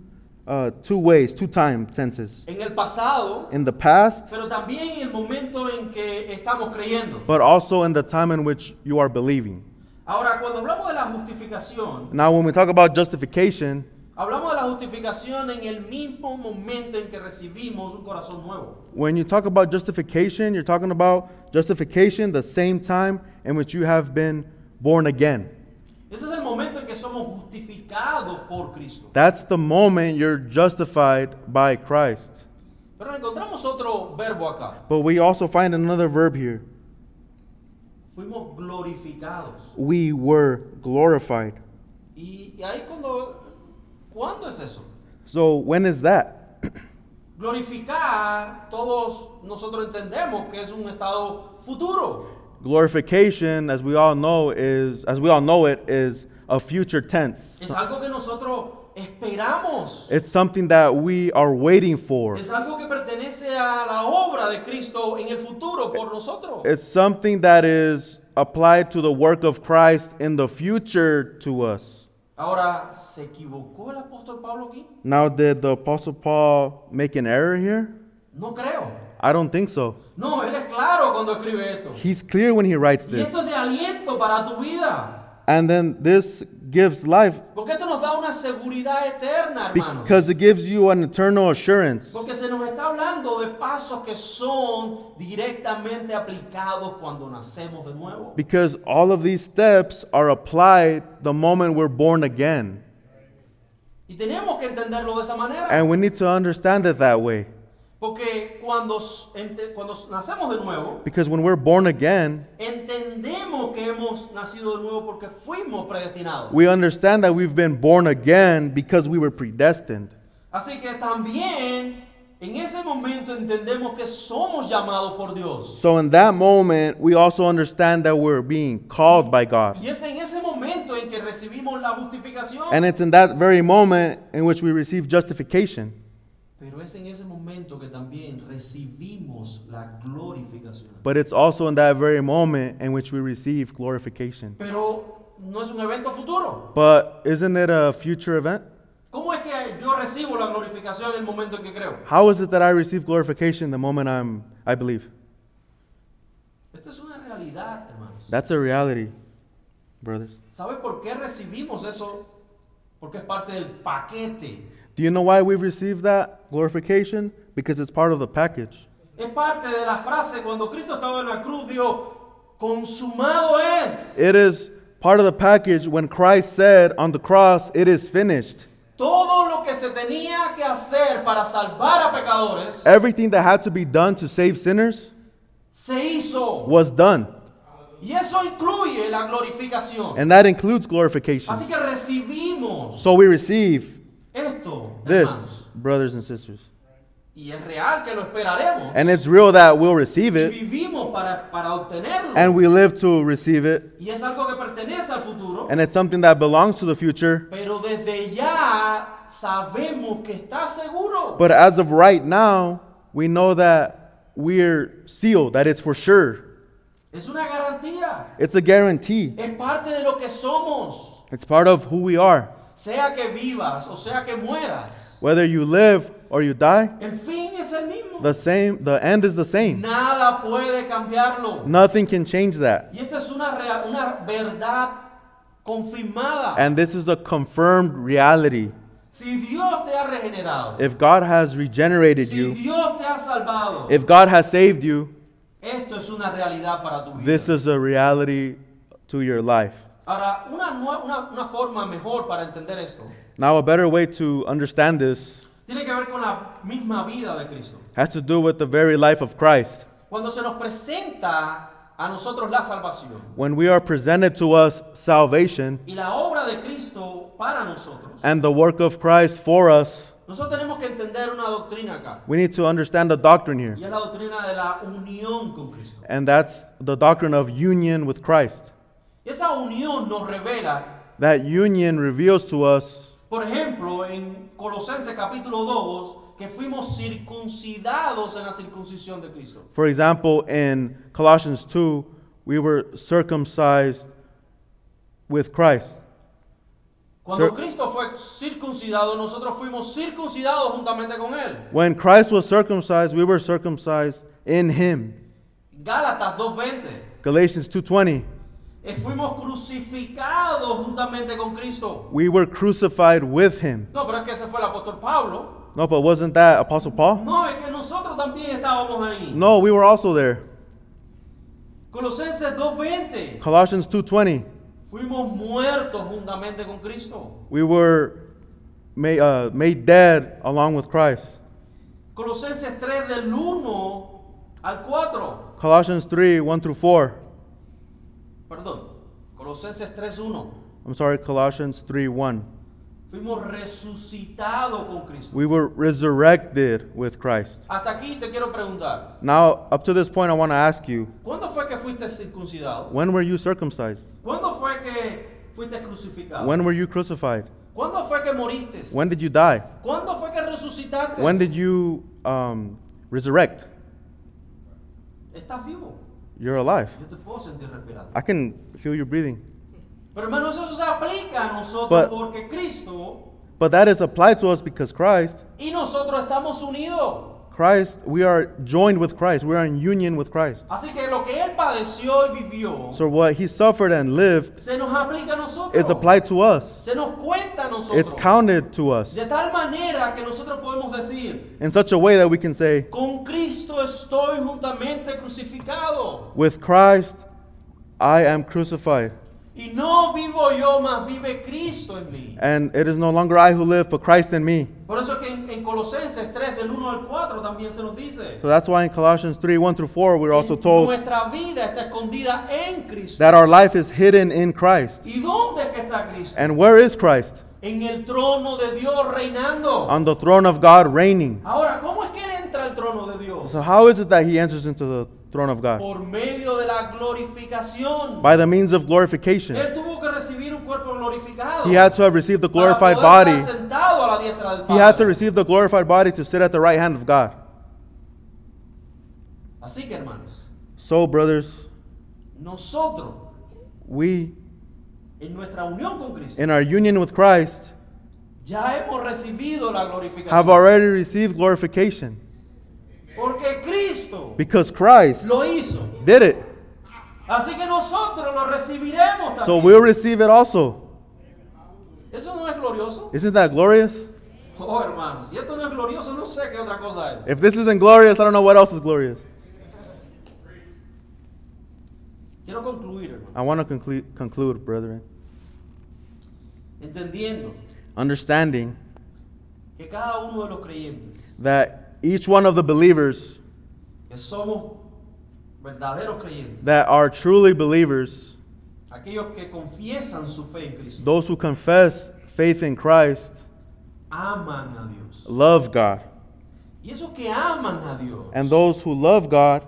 uh, two ways, two time tenses. En el pasado, In the past, pero también en el momento en que estamos creyendo. but also in the time in which you are believing. Ahora, cuando hablamos de la justificación, Now, when we talk about justification, hablamos de la justificación en el mismo momento en que recibimos un corazón nuevo. when you talk about justification, you're talking about justification the same time in which you have been born again. Ese es el momento en que somos justificados por Cristo. That's the moment you're justified by Christ. Pero encontramos otro verbo acá. But we also find another verb here. Fuimos glorificados. We were glorified. Y, y ahí cuando... ¿Cuándo es eso? So, when is that? Glorificar, todos nosotros entendemos que es un estado futuro. Glorification, as we all know, is as we all know it, is a future tense. Es algo que nosotros esperamos. It's something that we are waiting for. Es algo que pertenece a la obra de Cristo en el futuro por nosotros. It's something that is applied to the work of Christ in the future to us. Ahora, ¿se equivocó el apóstol Pablo aquí? Now, did the Apostle Paul make an error here? No creo. I don't think so. No, él es claro cuando escribe esto. He's clear when he writes Y this. esto es de aliento para tu vida. And then this gives life Porque esto nos da una seguridad eterna, hermanos. because it gives you an eternal assurance. Porque se nos está hablando de pasos que son directamente aplicados cuando nacemos de nuevo. Because all of these steps are applied the moment we're born again. Y tenemos que entenderlo de esa manera. And we need to understand it that way. Porque cuando, ente- cuando nacemos de nuevo, Because when we're born again, entendemos que hemos nacido de nuevo porque fuimos predestinados. we understand that we've been born again because we were predestined. Así que también en ese momento entendemos que somos llamados por Dios. So in that moment, we also understand that we're being called by God. Y es en ese momento en que recibimos la justificación. And it's in that very moment in which we receive justification. Pero es en ese momento que también recibimos la glorificación. But it's also in that very moment in which we receive glorification. Pero no es un evento futuro. But isn't it a future event? ¿Cómo es que yo recibo la glorificación en el momento en que creo? How is it that I receive glorification the moment I'm I believe? Esta es una realidad, hermanos. That's a reality, brothers. ¿Sabes por qué recibimos eso? Porque es parte del paquete. Do you know why we've received that glorification? Because it's part of the package. Es parte de la frase cuando Cristo estaba en la cruz dijo, consumado es. It is part of the package when Christ said on the cross, It is finished. Todo lo que se tenía que hacer para salvar a pecadores Everything that had to be done to save sinners se hizo. was done. Y eso incluye la glorificación. And that includes glorification. Así que recibimos So we receive esto, this, hermanos. brothers and sisters. Y es real que lo esperaremos. And it's real that we'll receive y it vivimos para, para obtenerlo. and we live to receive it. y es algo que pertenece al futuro. And it's something that belongs to the future. pero desde ya sabemos que está seguro. But as of right now, we know that we're sealed, that it's for sure. es una garantía. It's a guarantee. Es parte de lo que somos. It's part of who we are. Sea que vivas o sea que mueras. Whether you live or you die, El fin es el mismo. the same, the end is the same. Nada puede cambiarlo. Nothing can change that. Y esta es una, rea- una verdad confirmada. And this is a confirmed reality. si Dios te ha regenerado, If God has regenerated si you, Dios te ha salvado, if God has saved you, esto es una realidad para tu vida. this is a reality to your life. Ahora, una, una, una forma mejor para entender esto Now, a better way to understand this tiene que ver con la misma vida de Cristo. has to do with the very life of Christ. Cuando se nos presenta a nosotros la salvación when we are presented to us salvation y la obra de Cristo para nosotros, and the work of Christ for us, nosotros tenemos que entender una doctrina acá. we need to understand the doctrine here. Y es la doctrina de la unión con Cristo. And that's the doctrine of union with Christ. Esa unión nos revela, That union reveals to us, por ejemplo, en Colosenses capítulo 2, que fuimos circuncidados en la circuncisión de Cristo. for example, in Colossians 2, we were circumcised with Christ. Cuando Cristo fue circuncidado, nosotros fuimos circuncidados juntamente con Él. When Christ was circumcised, we were circumcised in him. Gálatas 2.20. Galatians 2:20. Eh, Fuimos crucificados juntamente con Cristo. We were crucified with him. No, pero es que ese fue el apóstol Pablo. No, but wasn't that Apostle Paul? No, es que nosotros también estábamos ahí. No, we were also there. Colosenses 2.20. Colossians 2:20. Fuimos muertos juntamente con Cristo. We were made, uh, made dead along with Christ. Colosenses 3 del 1 al 4. Colossians 3, 1 through 4. Perdón. Colosenses 3.1. I'm sorry, Colossians 3, 1. Fuimos resucitados con Cristo. We were resurrected with Christ. Hasta aquí te quiero preguntar. Now, up to this point, I want to ask you, ¿Cuándo fue que fuiste circuncidado? when were you circumcised? ¿Cuándo fue que fuiste crucificado? When were you crucified? ¿Cuándo fue que moriste? When did you die? ¿Cuándo fue que resucitaste? When did you um, resurrect? Estás vivo. You're alive. Yo te puedo sentir respirando. I can feel you breathing. Pero hermanos, eso se aplica a nosotros But- porque Cristo But that is applied to us because Christ, y nosotros estamos unidos. Christ, we are joined with Christ. We are in union with Christ. Así que lo que Él padeció y vivió So what he suffered and lived se nos aplica a nosotros. is applied to us. Se nos cuenta a nosotros. It's counted to us De tal manera que nosotros podemos decir, in such a way that we can say, con Cristo estoy juntamente crucificado. with Christ, I am crucified. Y no vivo yo, mas vive Cristo en mí. And it is no longer I who live, but Christ in me. Por eso que en, en Colosenses 3 del 1 al 4 también se nos dice. So that's why in Colossians 3 1 through 4, we're also told Nuestra vida está escondida en Cristo. that our life is hidden in Christ. ¿Y dónde es que está Cristo? And where is Christ? En el trono de Dios reinando. On the throne of God, reigning. Ahora, ¿cómo es que Él entra al trono de Dios? So, how is it that he enters into the throne of God? Por medio de la glorificación. By the means of glorification. Él tuvo que recibir un cuerpo glorificado. He had to have received the glorified body. sentado a la diestra del He had to receive the glorified body to sit at the right hand of God. Así que, hermanos, So, brothers, nosotros, we, en nuestra unión con Cristo, in our union with Christ, ya hemos recibido la glorificación. have already received glorification. Porque Cristo Because Christ lo hizo. did it. Así que nosotros lo recibiremos también. So, we'll receive it also. ¿Eso no es glorioso? Isn't that glorious? Oh, hermanos, si esto no es glorioso, no sé qué otra cosa es. If this isn't glorious, I don't know what else is glorious. Quiero concluir, hermano, I want to conclude, conclude, brethren. entendiendo Understanding que cada uno de los creyentes that each one of the believers que somos verdaderos creyentes, that are truly believers, aquellos que confiesan su fe en Cristo, those who confess faith in Christ, aman a Dios. love God. Y esos que aman a Dios, And those who love God,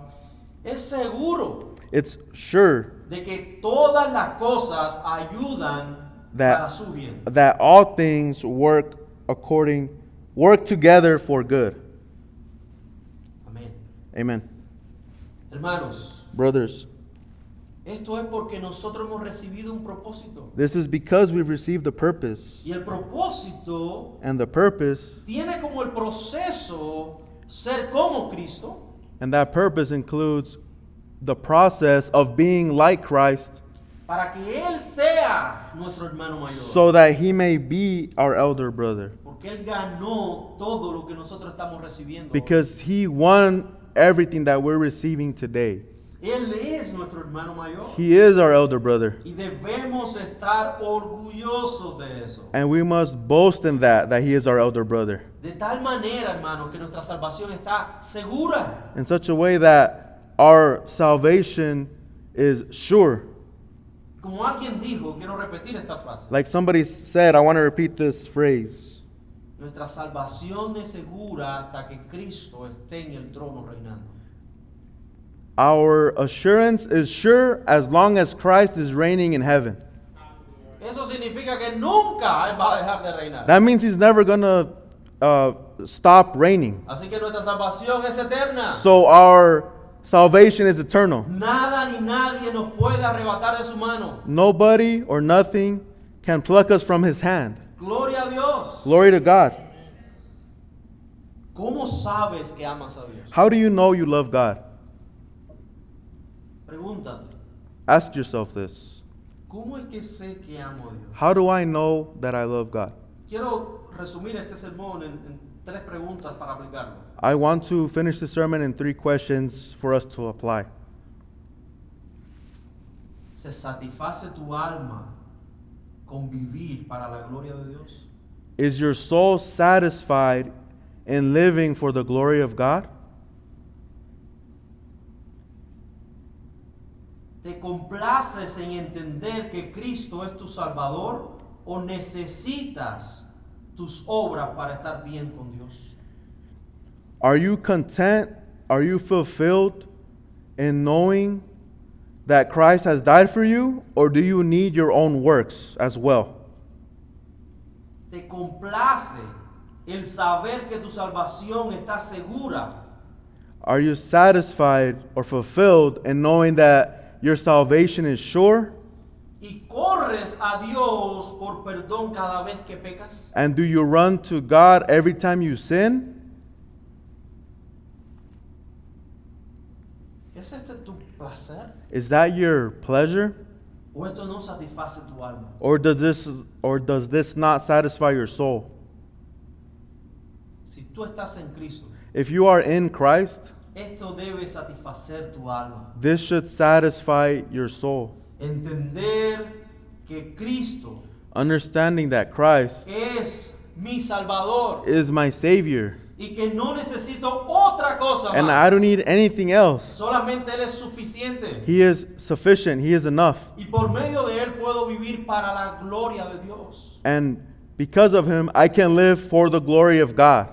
es seguro it's sure de que todas las cosas ayudan That- para su bien. that all things work according work together for good. Amén. Hermanos, Brothers, esto es porque nosotros hemos recibido un propósito. this is because we've received the purpose. Y el propósito And the purpose, tiene como el proceso ser como Cristo and that purpose includes the process of being like Christ para que Él sea nuestro hermano mayor. so that he may be our elder brother. porque Él ganó todo lo que nosotros estamos recibiendo. Because he won everything that we're receiving today. Él es nuestro hermano mayor. He is our elder brother. Y debemos estar orgullosos de eso. And we must boast in that, that he is our elder brother. De tal manera, hermano, que nuestra salvación está segura. In such a way that our salvation is sure. Como alguien dijo, quiero repetir esta frase. Like somebody said, I want to repeat this phrase. Nuestra salvación es segura hasta que Cristo esté en el trono reinando. Our assurance is sure as long as Christ is reigning in heaven. Eso significa que nunca va a dejar de reinar. That means he's never going to uh, stop reigning. Así que nuestra salvación es eterna. So our salvation is eternal. Nada ni nadie nos puede arrebatar de su mano. Nobody or nothing can pluck us from his hand. Gloria a Dios. Glory to God. ¿Cómo sabes que amas a Dios? How do you know you love God? Pregúntate. Ask yourself this. ¿Cómo es que sé que amo a Dios? How do I know that I love God? Quiero resumir este sermón en, en tres preguntas para aplicarlo. I want to finish the sermon in three questions for us to apply. ¿Se satisface tu alma con vivir para la gloria de Dios? Is your soul satisfied in living for the glory of God? ¿Te complaces en entender que Cristo es tu Salvador o necesitas tus obras para estar bien con Dios? Are you content? Are you fulfilled in knowing that Christ has died for you? Or do you need your own works as well? ¿Te complace el saber que tu salvación está segura Are you satisfied or fulfilled in knowing that your salvation is sure? y corres a Dios por perdón cada vez que pecas? And do you run to God every time you sin? ¿Es este tu placer? Is that your pleasure? ¿O esto no satisface tu alma? Or does this or does this not satisfy your soul? Si tú estás en Cristo, If you are in Christ, esto debe satisfacer tu alma. this should satisfy your soul. Entender que Cristo Understanding that Christ es mi Salvador is my savior y que no necesito otra cosa and más. I don't need anything else. Solamente Él es suficiente. He is sufficient, he is enough. Y por medio de Él puedo vivir para la gloria de Dios. And because of him, I can live for the glory of God.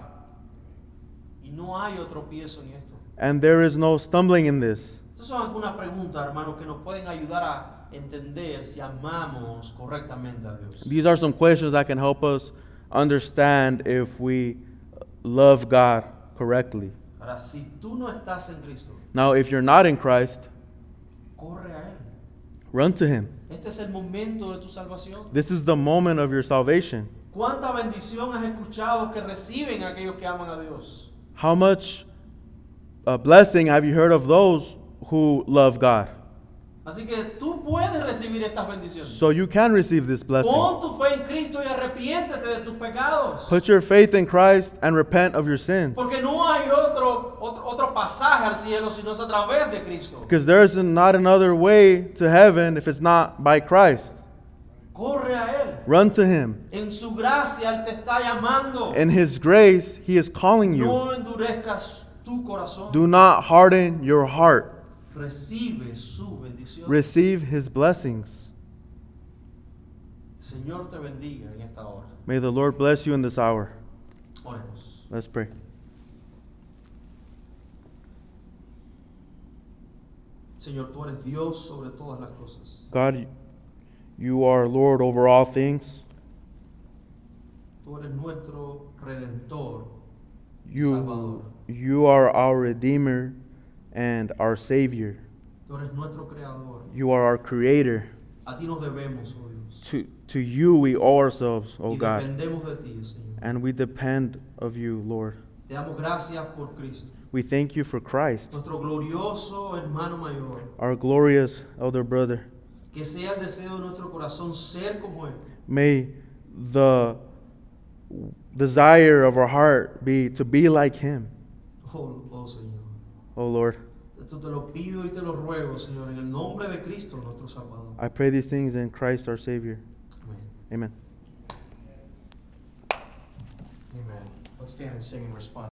Y no hay otro piezo ni esto. And there is no stumbling in this. Estas son algunas preguntas, hermanos, que nos pueden ayudar a entender si amamos correctamente a Dios. These are some questions that can help us understand if we love God correctly. Ahora, si tú no estás en Cristo, Now, if you're not in Christ, corre a Él. run to him. Este es el momento de tu salvación. This is the moment of your salvation. ¿Cuánta bendición has escuchado que reciben aquellos que aman a Dios? How much uh, blessing have you heard of those who love God? Así que tú puedes recibir estas bendiciones. So you can receive this blessing. Pon tu fe en Cristo y arrepiéntete de tus pecados. Put your faith in Christ and repent of your sins. Porque no hay otro, otro, otro pasaje al cielo si no es a través de Cristo. Because there is not another way to heaven if it's not by Christ. Corre a Él. Run to him. En su gracia Él te está llamando. In his grace, he is calling you. No endurezcas tu corazón. Do not harden your heart. Recibe su bendición. Receive his blessings. Señor te bendiga en esta hora. May the Lord bless you in this hour. Oremos. Let's pray. Señor, tú eres Dios sobre todas las cosas. God, you are Lord over all things. Tú eres nuestro redentor. You, Salvador. you are our Redeemer and our Savior. Tú eres nuestro creador. You are our Creator. A ti nos debemos, oh Dios. To, to you we owe ourselves, O y God, dependemos de ti, Señor. and we depend of you, Lord. Te damos gracias por Cristo, We thank you for Christ, nuestro glorioso hermano mayor. our glorious elder brother. Que sea el deseo de nuestro corazón ser como Él. May the desire of our heart be to be like him, Oh, oh, Señor. O Lord. Esto te lo pido y te lo ruego, Señor, en el nombre de Cristo, nuestro Salvador. I pray these things in Christ our Savior. Amén. Amen. Amen. Let's stand and sing in response.